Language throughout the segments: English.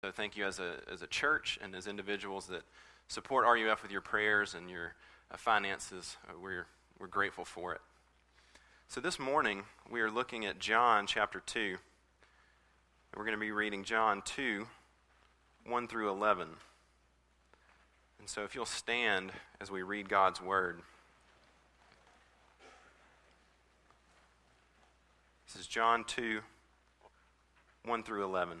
So thank you as a, as a church and as individuals that support RUF with your prayers and your uh, finances. Uh, we're, we're grateful for it. So this morning, we are looking at John chapter 2. And We're going to be reading John 2, 1 through 11. And so if you'll stand as we read God's word. This is John 2, 1 through 11.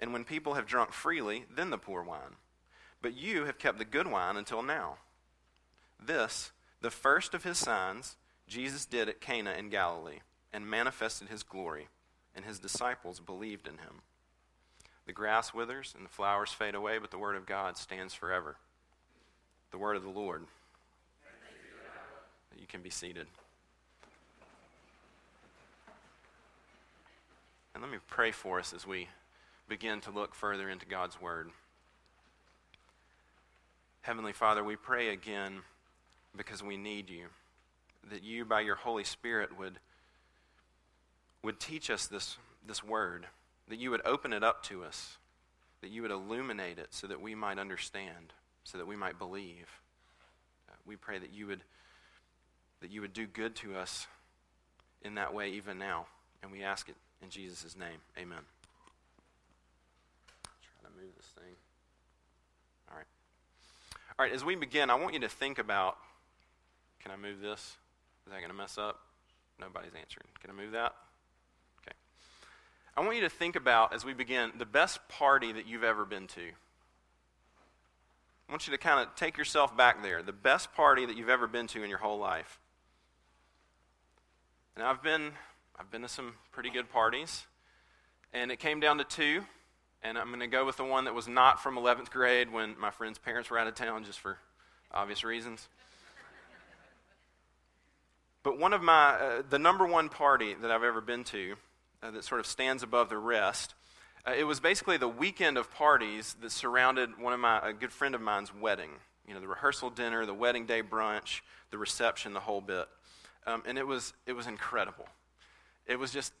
and when people have drunk freely, then the poor wine. But you have kept the good wine until now. This, the first of his signs, Jesus did at Cana in Galilee, and manifested his glory, and his disciples believed in him. The grass withers and the flowers fade away, but the word of God stands forever. The word of the Lord. You can be seated. And let me pray for us as we begin to look further into God's Word. Heavenly Father, we pray again because we need you, that you, by your Holy Spirit, would, would teach us this, this Word, that you would open it up to us, that you would illuminate it so that we might understand, so that we might believe. Uh, we pray that you would that you would do good to us in that way even now, and we ask it in Jesus' name, amen. Try to move this thing. All right. All right, as we begin, I want you to think about can I move this? Is that going to mess up? Nobody's answering. Can I move that? Okay. I want you to think about, as we begin, the best party that you've ever been to. I want you to kind of take yourself back there. The best party that you've ever been to in your whole life. And I've been I've been to some pretty good parties, and it came down to two. And I'm going to go with the one that was not from 11th grade when my friend's parents were out of town, just for obvious reasons. But one of my, uh, the number one party that I've ever been to uh, that sort of stands above the rest, uh, it was basically the weekend of parties that surrounded one of my, a good friend of mine's wedding. You know, the rehearsal dinner, the wedding day brunch, the reception, the whole bit. Um, and it was, it was incredible it was just,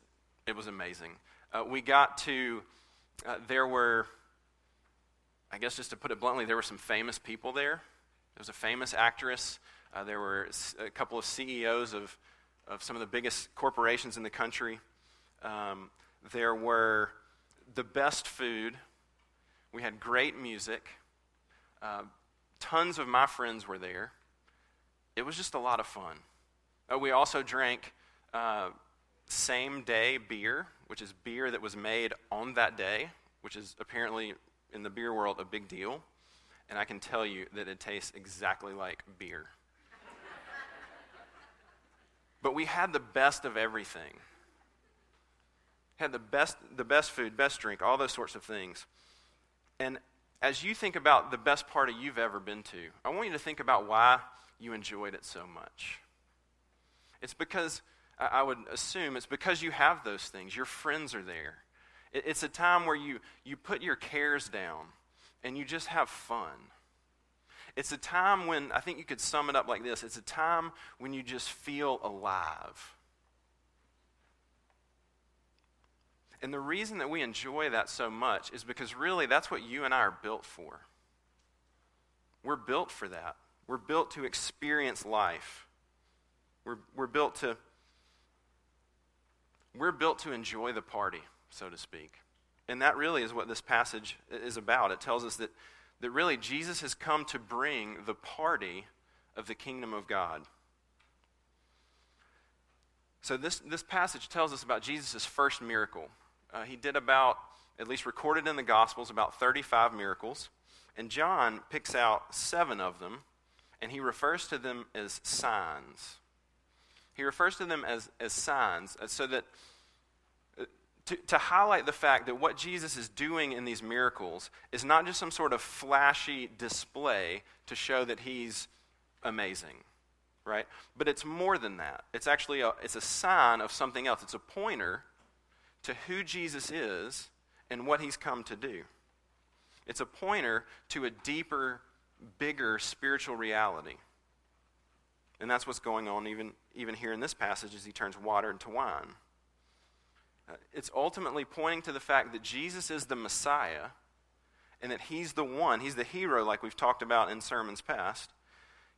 it was amazing. Uh, we got to, uh, there were, I guess just to put it bluntly, there were some famous people there. There was a famous actress. Uh, there were a couple of CEOs of, of some of the biggest corporations in the country. Um, there were the best food. We had great music. Uh, tons of my friends were there. It was just a lot of fun. Uh, we also drank uh, same day beer, which is beer that was made on that day, which is apparently in the beer world a big deal. And I can tell you that it tastes exactly like beer. but we had the best of everything. Had the best, the best food, best drink, all those sorts of things. And as you think about the best party you've ever been to, I want you to think about why you enjoyed it so much. It's because I would assume it's because you have those things. Your friends are there. It's a time where you, you put your cares down and you just have fun. It's a time when, I think you could sum it up like this it's a time when you just feel alive. And the reason that we enjoy that so much is because really that's what you and I are built for. We're built for that. We're built to experience life. We're, we're built to we're built to enjoy the party, so to speak. And that really is what this passage is about. It tells us that, that really Jesus has come to bring the party of the kingdom of God. So, this, this passage tells us about Jesus' first miracle. Uh, he did about, at least recorded in the Gospels, about 35 miracles. And John picks out seven of them, and he refers to them as signs. He refers to them as, as signs uh, so that uh, to, to highlight the fact that what Jesus is doing in these miracles is not just some sort of flashy display to show that he's amazing right? But it's more than that. It's actually a, it's a sign of something else. It's a pointer to who Jesus is and what he's come to do. It's a pointer to a deeper, bigger spiritual reality. And that's what's going on even, even here in this passage as he turns water into wine. Uh, it's ultimately pointing to the fact that Jesus is the Messiah and that he's the one, he's the hero, like we've talked about in sermons past,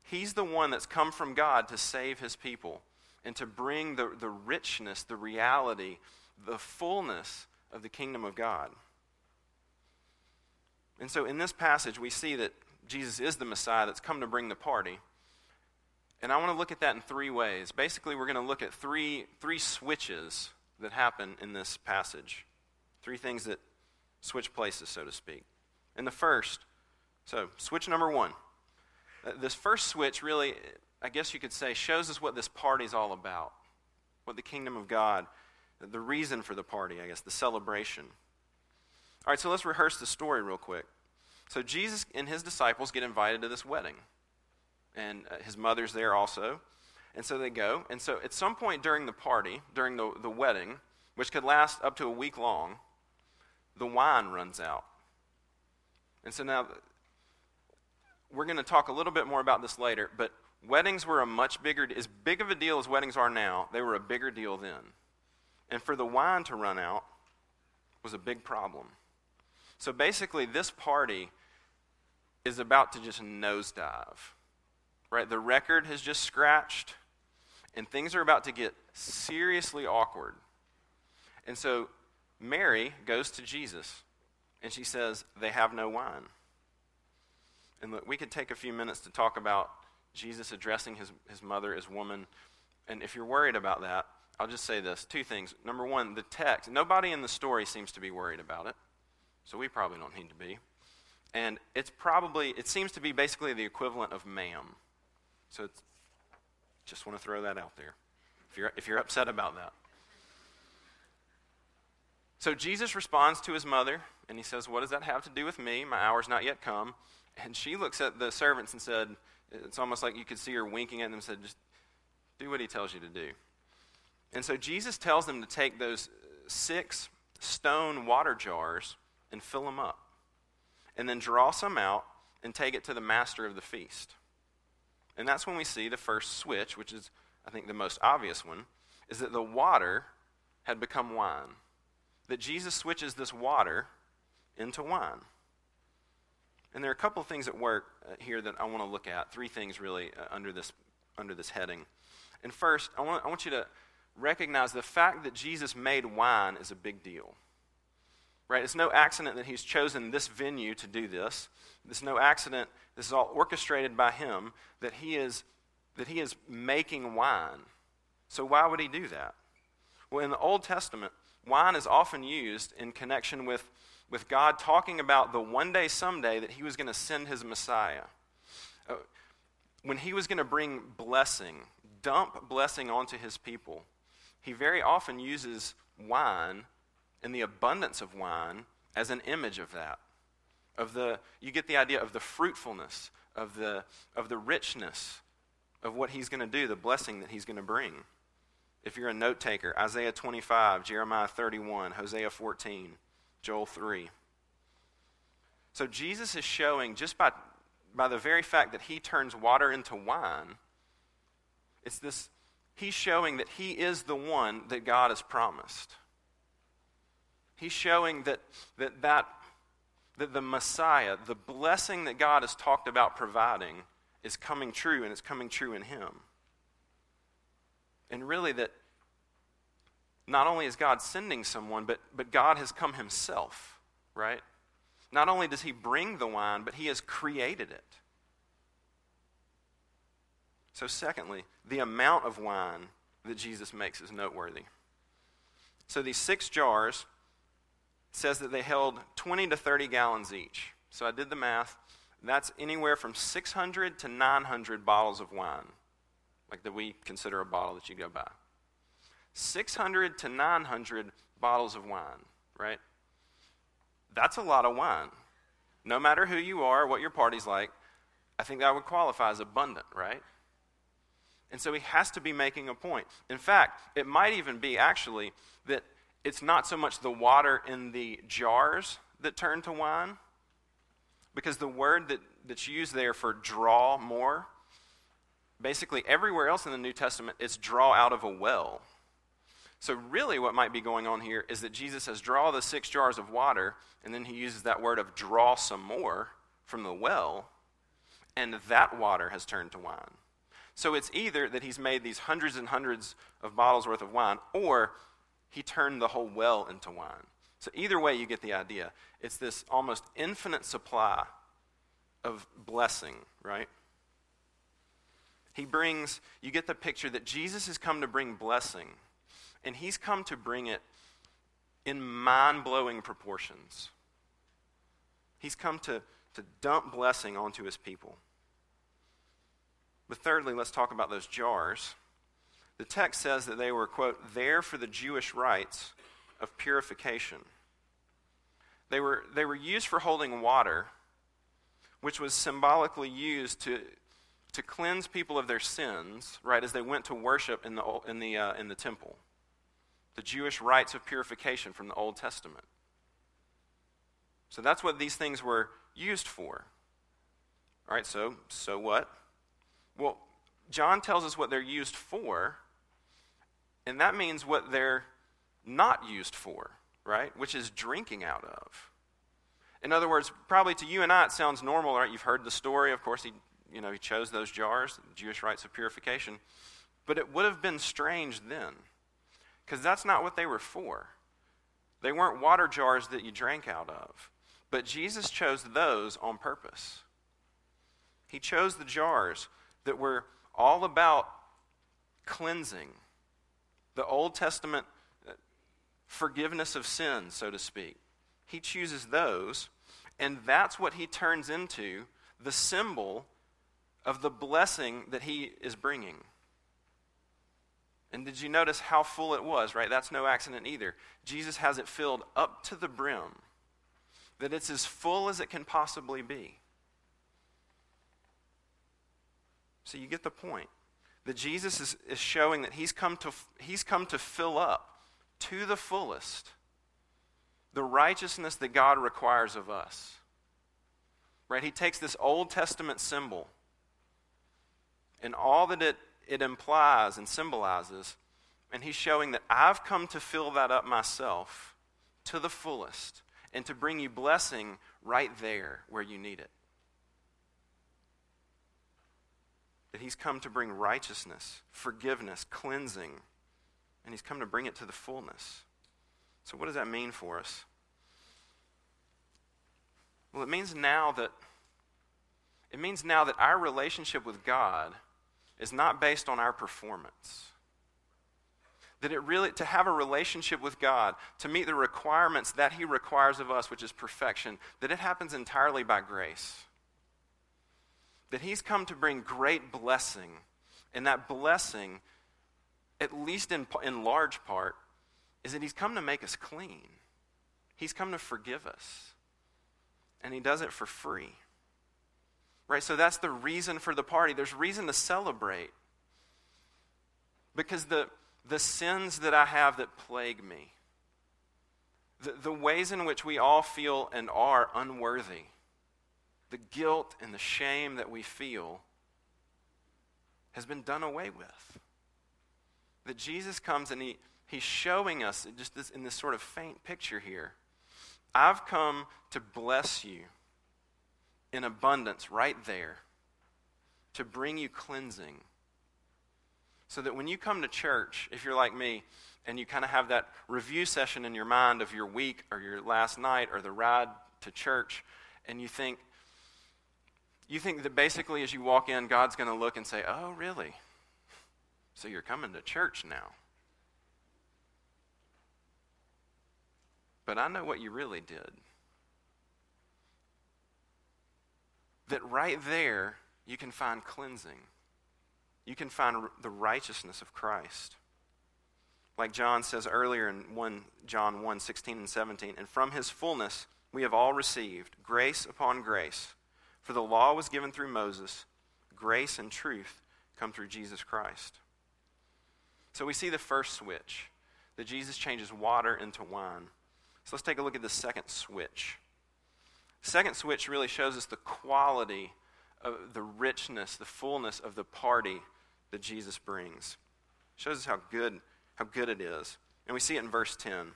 He's the one that's come from God to save his people and to bring the, the richness, the reality, the fullness of the kingdom of God. And so in this passage, we see that Jesus is the Messiah that's come to bring the party. And I want to look at that in three ways. Basically, we're going to look at three, three switches that happen in this passage. Three things that switch places, so to speak. And the first, so switch number one uh, this first switch really, I guess you could say, shows us what this party is all about, what the kingdom of God, the reason for the party, I guess, the celebration. All right, so let's rehearse the story real quick. So Jesus and his disciples get invited to this wedding, and uh, his mother's there also. And so they go. And so at some point during the party, during the, the wedding, which could last up to a week long, the wine runs out. And so now we're going to talk a little bit more about this later, but weddings were a much bigger, as big of a deal as weddings are now, they were a bigger deal then. And for the wine to run out was a big problem. So basically, this party is about to just nosedive. Right? The record has just scratched, and things are about to get seriously awkward. And so Mary goes to Jesus, and she says, They have no wine. And look, we could take a few minutes to talk about Jesus addressing his, his mother as woman. And if you're worried about that, I'll just say this two things. Number one, the text. Nobody in the story seems to be worried about it. So we probably don't need to be. And it's probably, it seems to be basically the equivalent of ma'am. So just want to throw that out there if you're, if you're upset about that. So Jesus responds to his mother, and he says, What does that have to do with me? My hour's not yet come. And she looks at the servants and said, It's almost like you could see her winking at them and said, Just do what he tells you to do. And so Jesus tells them to take those six stone water jars and fill them up. And then draw some out and take it to the master of the feast. And that's when we see the first switch, which is, I think, the most obvious one, is that the water had become wine. That Jesus switches this water into wine. And there are a couple of things at work uh, here that I want to look at. Three things really uh, under this under this heading. And first, I want I want you to recognize the fact that Jesus made wine is a big deal. Right? It's no accident that he's chosen this venue to do this. It's no accident. This is all orchestrated by him that he is that he is making wine. So why would he do that? Well, in the Old Testament, wine is often used in connection with with God talking about the one day, someday, that he was going to send his Messiah. Uh, when he was going to bring blessing, dump blessing onto his people, he very often uses wine and the abundance of wine as an image of that. Of the, you get the idea of the fruitfulness, of the, of the richness of what he's going to do, the blessing that he's going to bring. If you're a note taker, Isaiah 25, Jeremiah 31, Hosea 14. Joel 3. So Jesus is showing, just by, by the very fact that he turns water into wine, it's this, he's showing that he is the one that God has promised. He's showing that, that, that, that the Messiah, the blessing that God has talked about providing, is coming true, and it's coming true in him. And really, that not only is God sending someone, but, but God has come himself, right? Not only does he bring the wine, but he has created it. So, secondly, the amount of wine that Jesus makes is noteworthy. So, these six jars says that they held 20 to 30 gallons each. So, I did the math. That's anywhere from 600 to 900 bottles of wine, like that we consider a bottle that you go buy. 600 to 900 bottles of wine, right? That's a lot of wine. No matter who you are, what your party's like, I think that would qualify as abundant, right? And so he has to be making a point. In fact, it might even be actually that it's not so much the water in the jars that turn to wine, because the word that, that's used there for draw more, basically everywhere else in the New Testament, it's draw out of a well. So, really, what might be going on here is that Jesus says, Draw the six jars of water, and then he uses that word of draw some more from the well, and that water has turned to wine. So, it's either that he's made these hundreds and hundreds of bottles worth of wine, or he turned the whole well into wine. So, either way, you get the idea. It's this almost infinite supply of blessing, right? He brings, you get the picture that Jesus has come to bring blessing and he's come to bring it in mind blowing proportions. He's come to, to dump blessing onto his people. But thirdly, let's talk about those jars. The text says that they were, quote, there for the Jewish rites of purification. They were, they were used for holding water, which was symbolically used to, to cleanse people of their sins, right, as they went to worship in the, in the, uh, in the temple the Jewish rites of purification from the Old Testament. So that's what these things were used for. All right, so so what? Well, John tells us what they're used for, and that means what they're not used for, right? Which is drinking out of. In other words, probably to you and I it sounds normal, right? You've heard the story. Of course, he you know, he chose those jars, Jewish rites of purification. But it would have been strange then because that's not what they were for. They weren't water jars that you drank out of. But Jesus chose those on purpose. He chose the jars that were all about cleansing, the Old Testament uh, forgiveness of sins, so to speak. He chooses those, and that's what he turns into the symbol of the blessing that he is bringing. And did you notice how full it was, right? That's no accident either. Jesus has it filled up to the brim, that it's as full as it can possibly be. So you get the point. That Jesus is, is showing that he's come, to, he's come to fill up to the fullest the righteousness that God requires of us. Right? He takes this Old Testament symbol and all that it it implies and symbolizes. And he's showing that I've come to fill that up myself to the fullest and to bring you blessing right there where you need it. That he's come to bring righteousness, forgiveness, cleansing, and he's come to bring it to the fullness. So, what does that mean for us? Well, it means now that it means now that our relationship with God is not based on our performance. That it really, to have a relationship with God, to meet the requirements that He requires of us, which is perfection, that it happens entirely by grace. That He's come to bring great blessing, and that blessing, at least in, in large part, is that He's come to make us clean. He's come to forgive us. And He does it for free. Right? So that's the reason for the party. There's reason to celebrate. Because the, the sins that I have that plague me, the, the ways in which we all feel and are unworthy, the guilt and the shame that we feel has been done away with. That Jesus comes and he, he's showing us, just this, in this sort of faint picture here, I've come to bless you in abundance right there to bring you cleansing So that when you come to church, if you're like me, and you kind of have that review session in your mind of your week or your last night or the ride to church, and you think, you think that basically as you walk in, God's going to look and say, Oh, really? So you're coming to church now. But I know what you really did. That right there, you can find cleansing. You can find the righteousness of Christ. Like John says earlier in 1 John 1 16 and 17, and from his fullness we have all received grace upon grace. For the law was given through Moses, grace and truth come through Jesus Christ. So we see the first switch that Jesus changes water into wine. So let's take a look at the second switch. Second switch really shows us the quality of the richness, the fullness of the party that Jesus brings. It shows us how good, how good it is. And we see it in verse 10.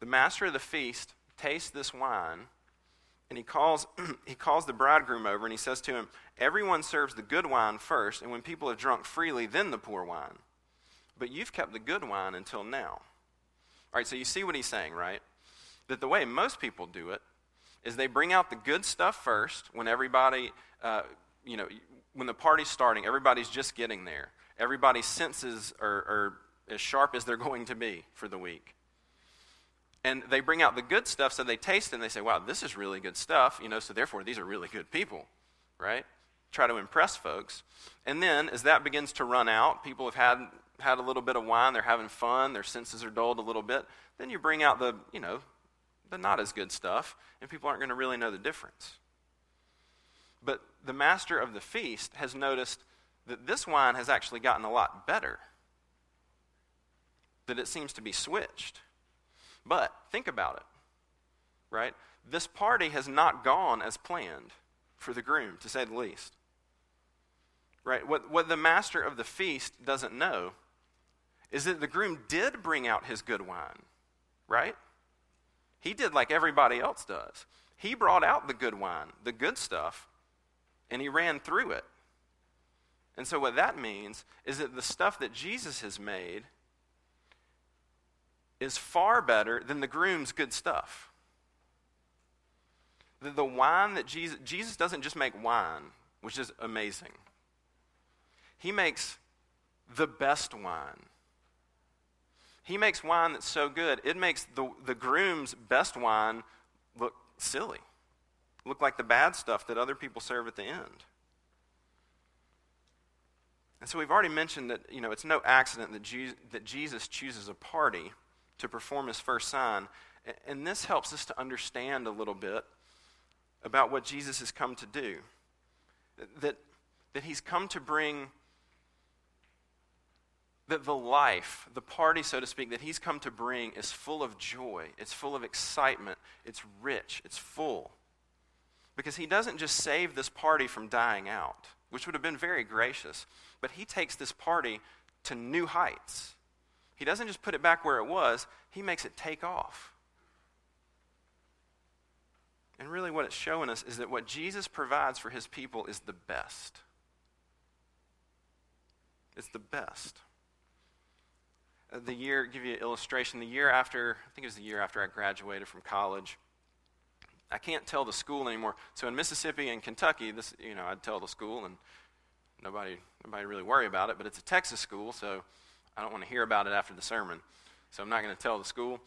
The master of the feast tastes this wine, and he calls, he calls the bridegroom over and he says to him, Everyone serves the good wine first, and when people have drunk freely, then the poor wine. But you've kept the good wine until now. All right, so you see what he's saying, right? That the way most people do it is they bring out the good stuff first when everybody, uh, you know, when the party's starting, everybody's just getting there. Everybody's senses are, are as sharp as they're going to be for the week. And they bring out the good stuff, so they taste it and they say, wow, this is really good stuff, you know, so therefore these are really good people, right? Try to impress folks. And then as that begins to run out, people have had, had a little bit of wine, they're having fun, their senses are dulled a little bit. Then you bring out the, you know, the not as good stuff, and people aren't going to really know the difference. But the master of the feast has noticed that this wine has actually gotten a lot better, that it seems to be switched. But think about it, right? This party has not gone as planned for the groom, to say the least. Right? What, what the master of the feast doesn't know is that the groom did bring out his good wine, right? He did like everybody else does. He brought out the good wine, the good stuff, and he ran through it. And so, what that means is that the stuff that Jesus has made is far better than the groom's good stuff. The, the wine that Jesus, Jesus doesn't just make wine, which is amazing, he makes the best wine. He makes wine that's so good, it makes the, the groom's best wine look silly, look like the bad stuff that other people serve at the end. And so we've already mentioned that you know, it's no accident that, Je- that Jesus chooses a party to perform his first sign. And this helps us to understand a little bit about what Jesus has come to do. That, that he's come to bring that the life, the party, so to speak, that he's come to bring is full of joy, it's full of excitement, it's rich, it's full. Because he doesn't just save this party from dying out, which would have been very gracious, but he takes this party to new heights. He doesn't just put it back where it was, he makes it take off. And really, what it's showing us is that what Jesus provides for his people is the best. It's the best. Uh, the year, give you an illustration, the year after, I think it was the year after I graduated from college, I can't tell the school anymore. So in Mississippi and Kentucky, this, you know, I'd tell the school and nobody, nobody really worry about it, but it's a Texas school, so I don't want to hear about it after the sermon. So I'm not going to tell the school.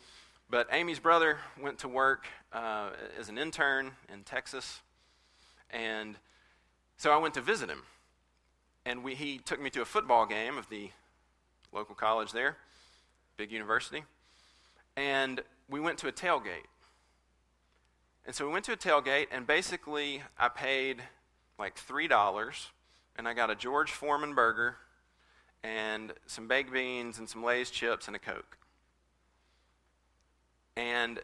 But Amy's brother went to work uh, as an intern in Texas, and so I went to visit him. And we, he took me to a football game of the local college there big university. And we went to a tailgate. And so we went to a tailgate, and basically I paid like $3, and I got a George Foreman burger and some baked beans and some Lay's chips and a Coke. And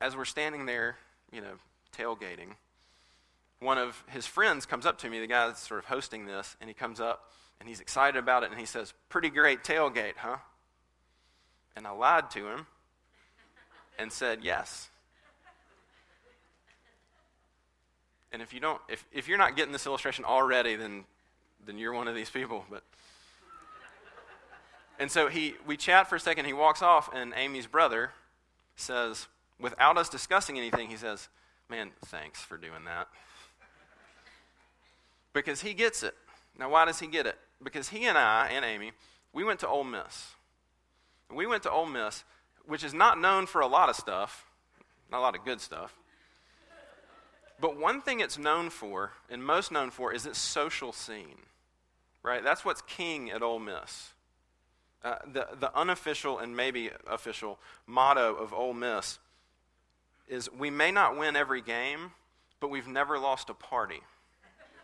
as we're standing there, you know, tailgating, one of his friends comes up to me, the guy that's sort of hosting this, and he comes up and he's excited about it and he says, Pretty great tailgate, huh? And I lied to him and said yes. And if you don't if, if you're not getting this illustration already, then then you're one of these people. But and so he, we chat for a second. He walks off, and Amy's brother says, without us discussing anything, he says, "Man, thanks for doing that." Because he gets it. Now, why does he get it? Because he and I and Amy, we went to Ole Miss. We went to Ole Miss, which is not known for a lot of stuff, not a lot of good stuff. But one thing it's known for, and most known for, is its social scene. Right? That's what's king at Ole Miss. Uh, the, the unofficial and maybe official motto of Ole Miss is we may not win every game, but we've never lost a party.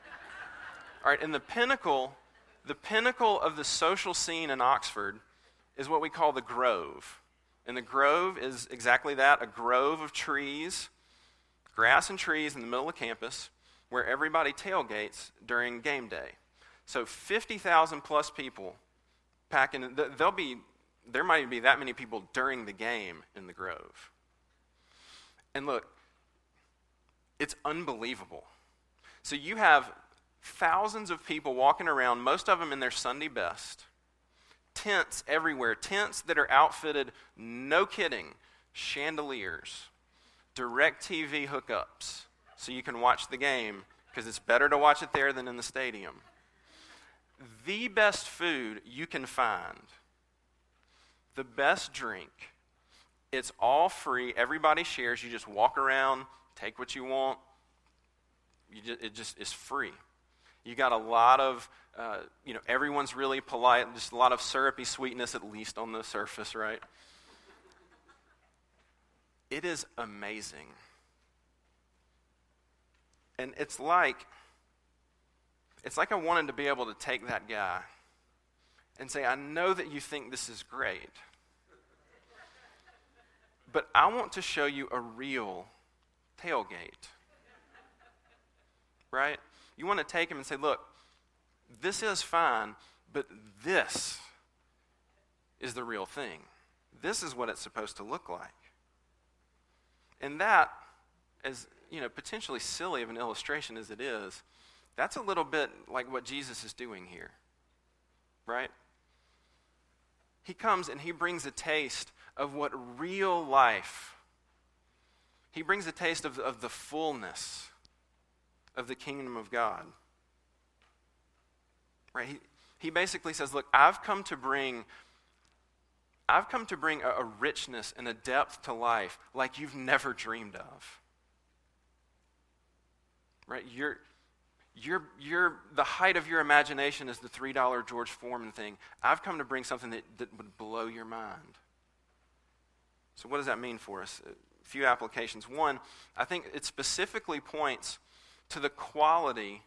All right, and the pinnacle, the pinnacle of the social scene in Oxford is what we call the Grove. And the Grove is exactly that a grove of trees, grass and trees in the middle of campus where everybody tailgates during game day. So 50,000 plus people packing. There'll be, there might even be that many people during the game in the Grove. And look, it's unbelievable. So you have thousands of people walking around, most of them in their Sunday best tents everywhere, tents that are outfitted, no kidding, chandeliers, DirecTV hookups, so you can watch the game because it's better to watch it there than in the stadium. The best food you can find, the best drink. It's all free. Everybody shares. You just walk around, take what you want. You just, it just is free. You got a lot of, uh, you know, everyone's really polite, just a lot of syrupy sweetness, at least on the surface, right? It is amazing. And it's like, it's like I wanted to be able to take that guy and say, I know that you think this is great, but I want to show you a real tailgate. Right? You want to take him and say, look, this is fine, but this is the real thing. This is what it's supposed to look like. And that, as you know, potentially silly of an illustration as it is, that's a little bit like what Jesus is doing here. Right? He comes and he brings a taste of what real life, he brings a taste of, of the fullness of the kingdom of God. Right? He, he basically says, Look, I've come to bring. I've come to bring a, a richness and a depth to life like you've never dreamed of. Right? You're, you're, you're, the height of your imagination is the $3 George Foreman thing. I've come to bring something that, that would blow your mind. So, what does that mean for us? A few applications. One, I think it specifically points to the quality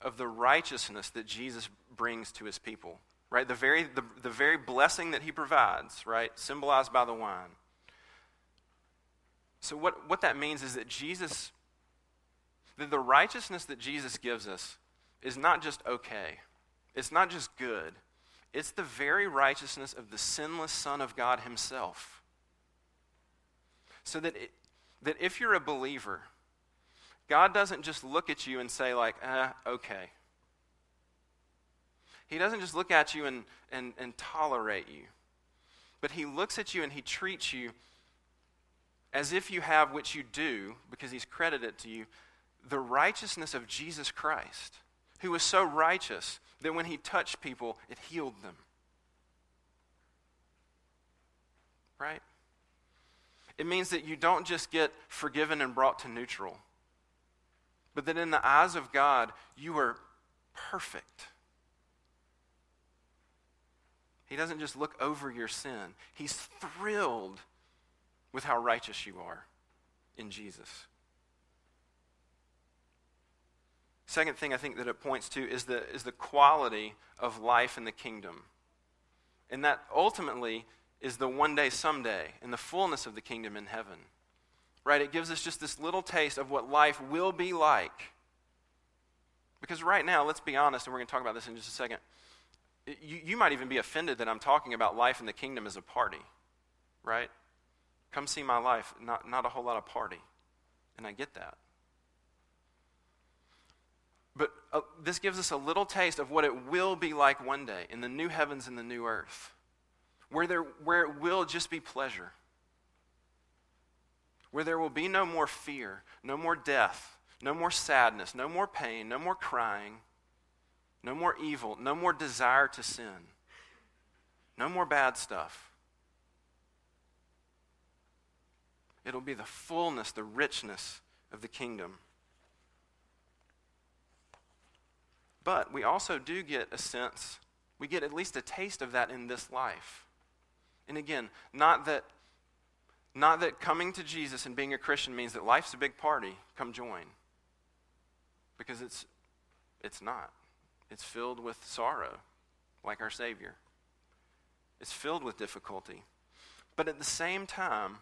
of the righteousness that Jesus brings to his people. Right? The very, the, the very blessing that he provides, right? Symbolized by the wine. So, what, what that means is that Jesus, that the righteousness that Jesus gives us is not just okay, it's not just good, it's the very righteousness of the sinless Son of God himself. So that, it, that if you're a believer, God doesn't just look at you and say, like, eh, okay. He doesn't just look at you and, and, and tolerate you, but He looks at you and He treats you as if you have what you do, because He's credited to you, the righteousness of Jesus Christ, who was so righteous that when He touched people, it healed them. Right? It means that you don't just get forgiven and brought to neutral but that in the eyes of God, you are perfect. He doesn't just look over your sin, He's thrilled with how righteous you are in Jesus. Second thing I think that it points to is the, is the quality of life in the kingdom. And that ultimately is the one day, someday, in the fullness of the kingdom in heaven right? It gives us just this little taste of what life will be like. Because right now, let's be honest, and we're going to talk about this in just a second. You, you might even be offended that I'm talking about life in the kingdom as a party, right? Come see my life, not, not a whole lot of party. And I get that. But uh, this gives us a little taste of what it will be like one day in the new heavens and the new earth, where, there, where it will just be pleasure, where there will be no more fear, no more death, no more sadness, no more pain, no more crying, no more evil, no more desire to sin, no more bad stuff. It'll be the fullness, the richness of the kingdom. But we also do get a sense, we get at least a taste of that in this life. And again, not that not that coming to Jesus and being a Christian means that life's a big party, come join. Because it's it's not. It's filled with sorrow, like our Savior. It's filled with difficulty. But at the same time,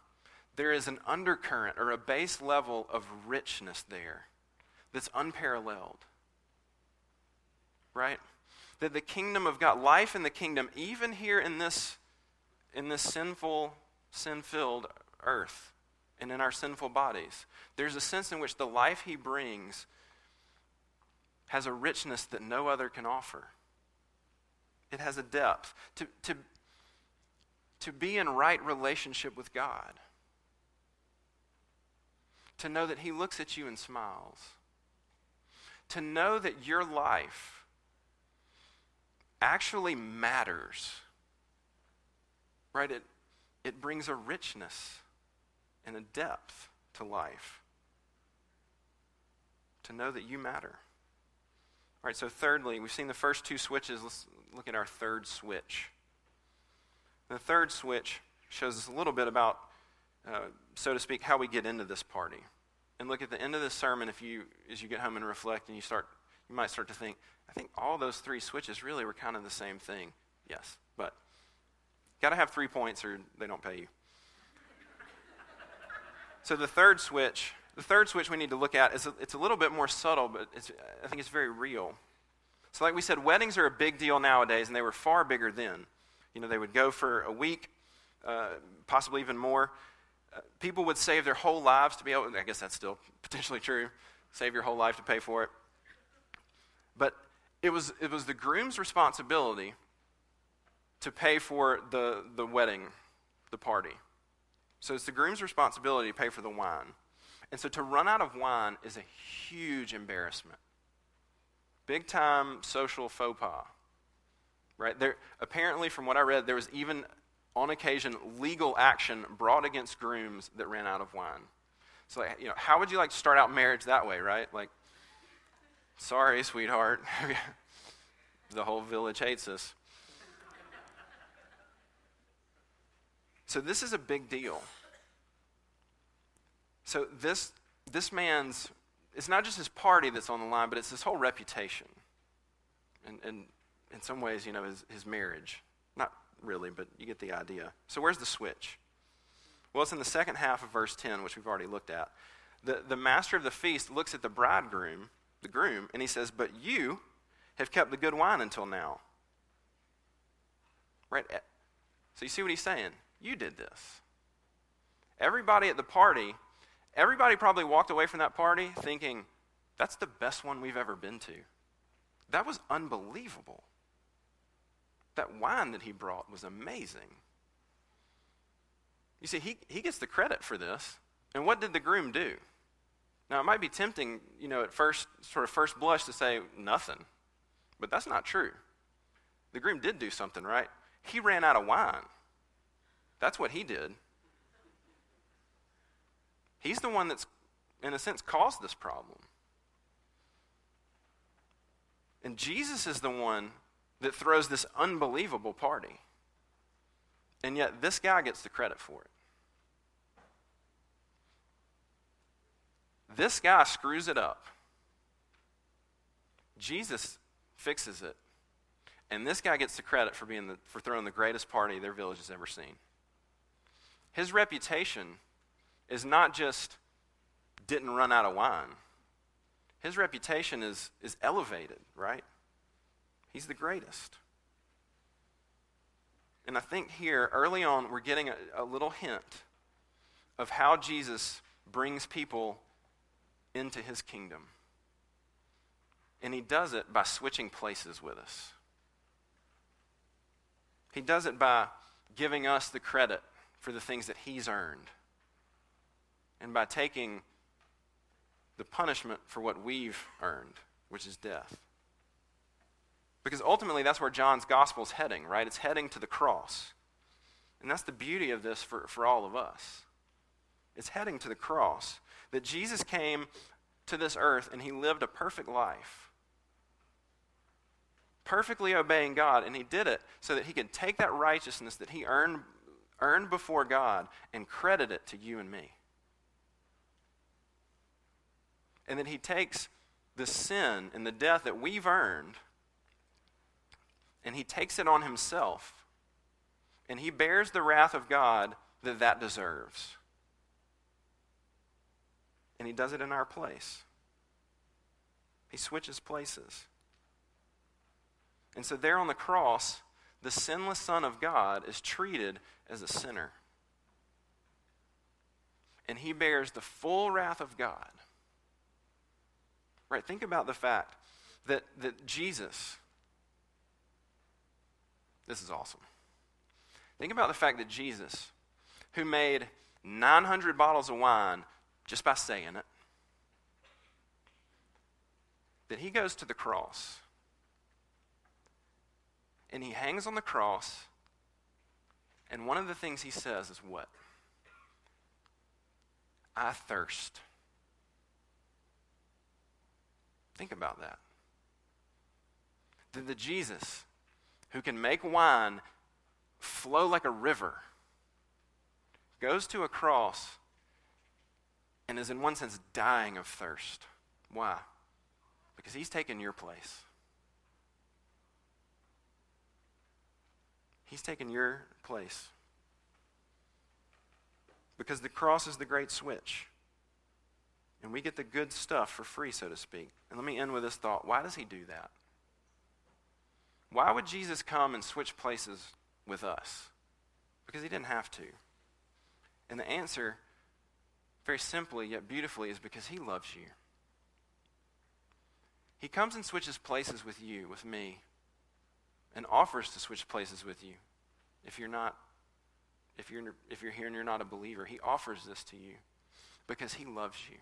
there is an undercurrent or a base level of richness there that's unparalleled right? That the kingdom of God, life in the kingdom, even here in this, in this sinful, sin filled earth and in our sinful bodies, there's a sense in which the life he brings has a richness that no other can offer. It has a depth. To, to, to be in right relationship with God, to know that He looks at you and smiles, to know that your life actually matters. Right? It, it brings a richness and a depth to life. To know that you matter. All right, so thirdly, we've seen the first two switches. Let's look at our third switch. The third switch shows us a little bit about, uh, so to speak, how we get into this party. And look at the end of this sermon, if you, as you get home and reflect, and you start, you might start to think, I think all those three switches really were kind of the same thing. Yes, but got to have three points or they don't pay you. so the third switch, the third switch we need to look at is a, it's a little bit more subtle, but I think it's very real. So, like we said, weddings are a big deal nowadays, and they were far bigger then. You know, they would go for a week, uh, possibly even more. Uh, people would save their whole lives to be able. I guess that's still potentially true. Save your whole life to pay for it. But it was, it was the groom's responsibility to pay for the, the wedding, the party. So it's the groom's responsibility to pay for the wine. And so to run out of wine is a huge embarrassment. Big time social faux pas. Right? There apparently from what I read there was even on occasion legal action brought against grooms that ran out of wine. So like, you know, how would you like to start out marriage that way, right? Like Sorry, sweetheart. the whole village hates us. So this is a big deal. So this this man's it's not just his party that's on the line, but it's his whole reputation. And, and in some ways, you know, his, his marriage. Not really, but you get the idea. So where's the switch? Well, it's in the second half of verse 10, which we've already looked at. The, the master of the feast looks at the bridegroom the groom, and he says, But you have kept the good wine until now. Right? Eh, so you see what he's saying? You did this. Everybody at the party, everybody probably walked away from that party thinking, That's the best one we've ever been to. That was unbelievable. That wine that he brought was amazing. You see, he, he gets the credit for this. And what did the groom do? Now, it might be tempting, you know, at first, sort of first blush to say nothing, but that's not true. The groom did do something, right? He ran out of wine. That's what he did. He's the one that's, in a sense, caused this problem. And Jesus is the one that throws this unbelievable party. And yet, this guy gets the credit for it. This guy screws it up. Jesus fixes it. And this guy gets the credit for, being the, for throwing the greatest party their village has ever seen. His reputation is not just didn't run out of wine. His reputation is, is elevated, right? He's the greatest. And I think here, early on, we're getting a, a little hint of how Jesus brings people into his kingdom. And he does it by switching places with us. He does it by giving us the credit for the things that he's earned. And by taking the punishment for what we've earned, which is death. Because ultimately, that's where John's gospel is heading, right? It's heading to the cross. And that's the beauty of this for, for all of us. It's heading to the cross. That Jesus came to this earth and he lived a perfect life, perfectly obeying God. And he did it so that he could take that righteousness that he earned, earned before God and credit it to you and me. And then he takes the sin and the death that we've earned and he takes it on himself and he bears the wrath of God that that deserves. And he does it in our place. He switches places. And so, there on the cross, the sinless Son of God is treated as a sinner. And he bears the full wrath of God. Right? Think about the fact that, that Jesus, this is awesome. Think about the fact that Jesus, who made 900 bottles of wine just by saying it, that he goes to the cross and he hangs on the cross, and one of the things he says is what? I thirst. Think about that. That the Jesus who can make wine flow like a river goes to a cross and is, in one sense, dying of thirst. Why? Because he's taken your place. He's taken your place. Because the cross is the great switch. And we get the good stuff for free, so to speak. And let me end with this thought. Why does he do that? Why would Jesus come and switch places with us? Because he didn't have to. And the answer, very simply yet beautifully, is because he loves you. He comes and switches places with you, with me, and offers to switch places with you. If you're not, if you're, if you're here and you're not a believer, he offers this to you because he loves you.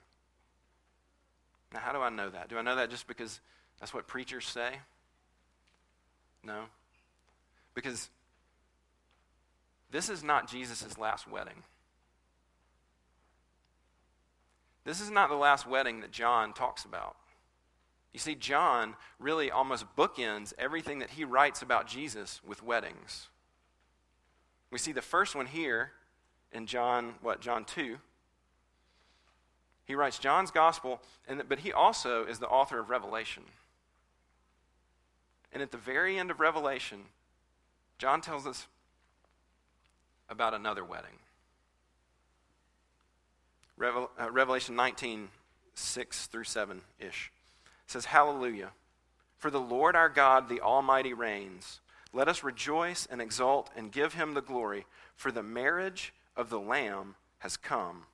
Now, how do I know that? Do I know that just because that's what preachers say? No. Because this is not Jesus' last wedding. This is not the last wedding that John talks about. You see, John really almost bookends everything that he writes about Jesus with weddings. We see the first one here in John, what, John 2. He writes John's gospel, and, but he also is the author of Revelation. And at the very end of Revelation, John tells us about another wedding. Revel, uh, Revelation 19, 6 through 7 ish says, Hallelujah. For the Lord our God, the Almighty, reigns. Let us rejoice and exult and give him the glory, for the marriage of the Lamb has come,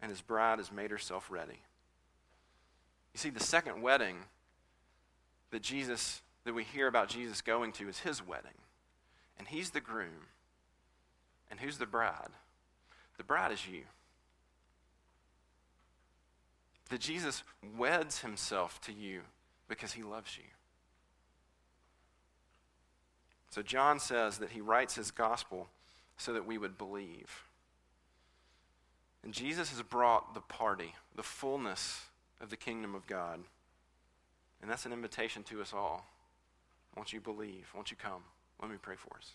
and his bride has made herself ready. You see, the second wedding that Jesus, that we hear about Jesus going to is his wedding. And he's the groom. And who's the bride? The bride is you that Jesus weds himself to you because he loves you. So John says that he writes his gospel so that we would believe. And Jesus has brought the party, the fullness of the kingdom of God. And that's an invitation to us all. Won't you believe? Won't you come? Let me pray for us.